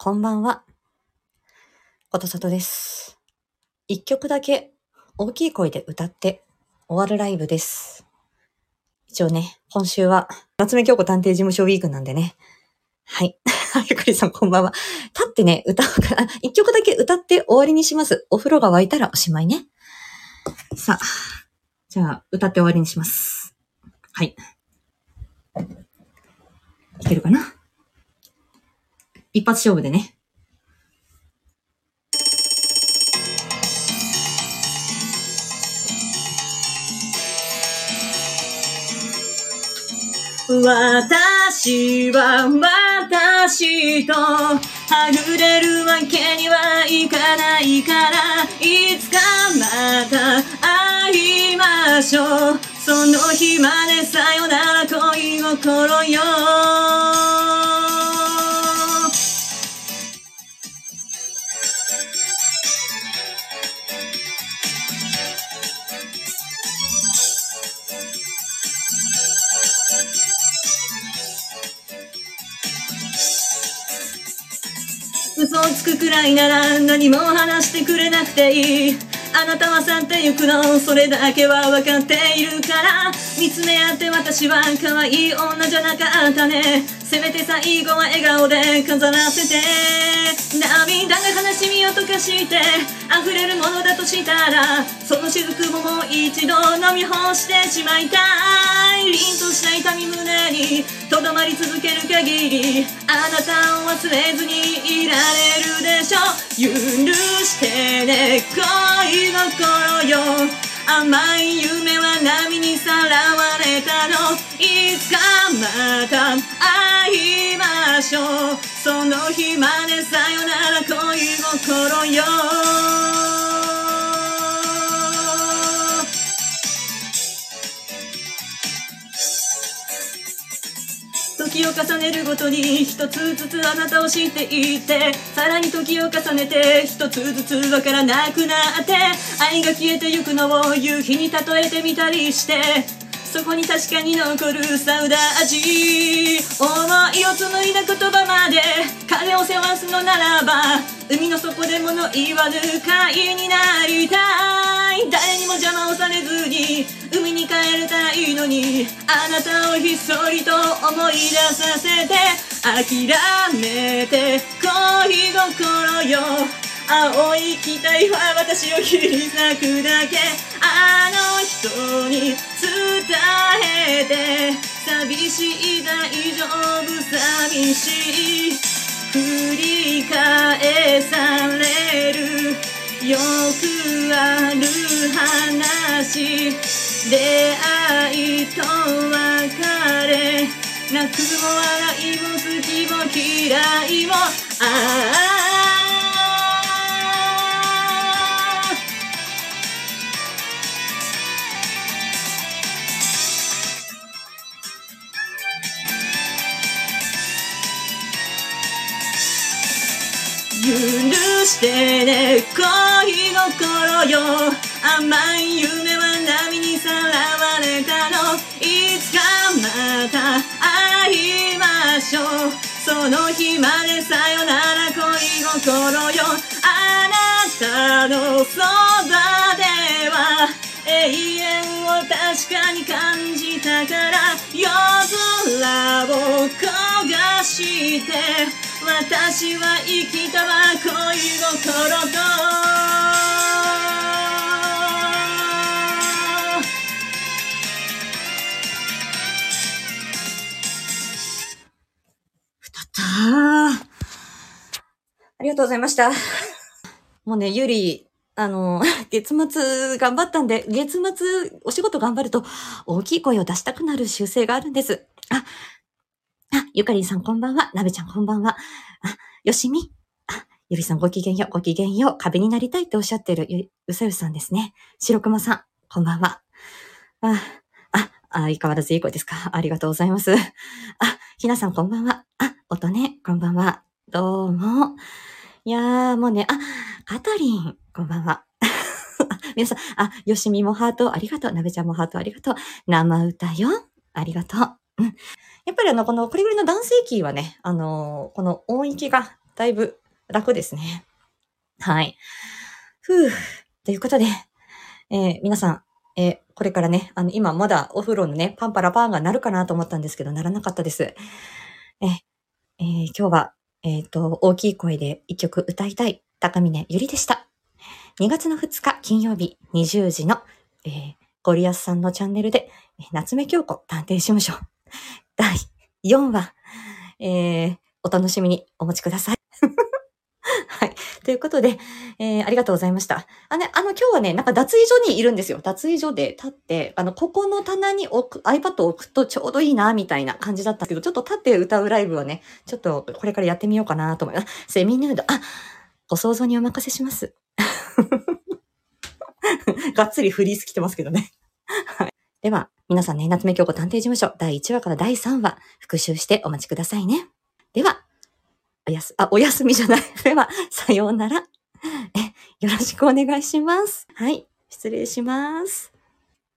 こんばんは。ことさとです。一曲だけ大きい声で歌って終わるライブです。一応ね、今週は夏目京子探偵事務所ウィークなんでね。はい。ゆかりさんこんばんは。立ってね、歌うから、一曲だけ歌って終わりにします。お風呂が沸いたらおしまいね。さあ、じゃあ歌って終わりにします。はい。いけるかな？一発勝負でね。私は私とはぐれるわけにはいかないからいつかまた会いましょうその日までさよなら恋心よ嘘をつくくらいなら何も話してくれなくていい。あなたは去ってゆくのそれだけは分かっているから。見つめ合って私は可愛い女じゃなかったね。せめて最後は笑顔で飾らせて。涙しみを溶かして溢れるものだとしたらその雫ももう一度飲み干してしまいたい。凛とした痛み胸にとどまり続ける限りあなたを忘れずにいられるでしょ。う許してね恋心よ。甘い夢は波にさらわれたの。いつかまた会いましょう。その日までさよなら恋心よ。時を重ねるごとに一つずつあなたを知っていてさらに時を重ねて一つずつわからなくなって愛が消えてゆくのを夕日に例えてみたりしてそこに確かに残るサウダージ思いを紡いだ言葉まで風を背負わすのならば海の底で物言わぬ貝になりたい。誰にも邪魔をされずに海に帰れたいのにあなたをひっそりと思い出させて諦めて恋心よ青い期待は私を切り裂くだけ。あの人にえて寂しい大丈夫寂しい繰り返されるよくある話出会いと別れ泣くも笑いも好きも嫌いもああ許してね恋心よ。甘い夢は波にさらわれたの？いつかまた会いましょう。その日までさよなら恋心よ。あなたのそばでは永遠を確かに感じたから夜空を焦がして私は生きたありがとうございました。もうね、ゆり、あの、月末頑張ったんで、月末お仕事頑張ると大きい声を出したくなる習性があるんです。あ、あ、ゆかりんさんこんばんは。なべちゃんこんばんは。あ、よしみ。あ、ゆりさんごきげんよう、ごきげんよう。壁になりたいっておっしゃってるゆうさよしさんですね。白熊さん、こんばんは。あ、あ、あ相変わらずいい声ですか。ありがとうございます。あ、ひなさんこんばんは。あ、おとね、こんばんは。どうも。いやー、もうね、あ、カタリン、こんばんは。皆さん、あ、よしみもハート、ありがとう。なべちゃんもハート、ありがとう。生歌よ。ありがとう。うん。やっぱりあの、この、これぐらいの男性キーはね、あの、この音域がだいぶ楽ですね。はい。ふぅ。ということで、えー、皆さん、えー、これからね、あの、今まだお風呂のね、パンパラパンが鳴るかなと思ったんですけど、鳴らなかったです。ええー、今日は、えっ、と、大きい声で一曲歌いたい、高峰ゆりでした。2月の2日金曜日20時の、えー、ゴリアスさんのチャンネルで、夏目京子探偵事務所第4話、えー、お楽しみにお持ちください。はい。ということで、えー、ありがとうございました。あのね、あの、今日はね、なんか脱衣所にいるんですよ。脱衣所で立って、あの、ここの棚に置く、iPad を置くとちょうどいいな、みたいな感じだったんですけど、ちょっと立って歌うライブはね、ちょっとこれからやってみようかなと思います。セミヌード、あ、ご想像にお任せします。がっつりフリース来てますけどね。はい。では、皆さんね、夏目京子探偵事務所第1話から第3話、復習してお待ちくださいね。では、おやす、あ、お休みじゃない。では、さようなら。え、よろしくお願いします。はい、失礼します。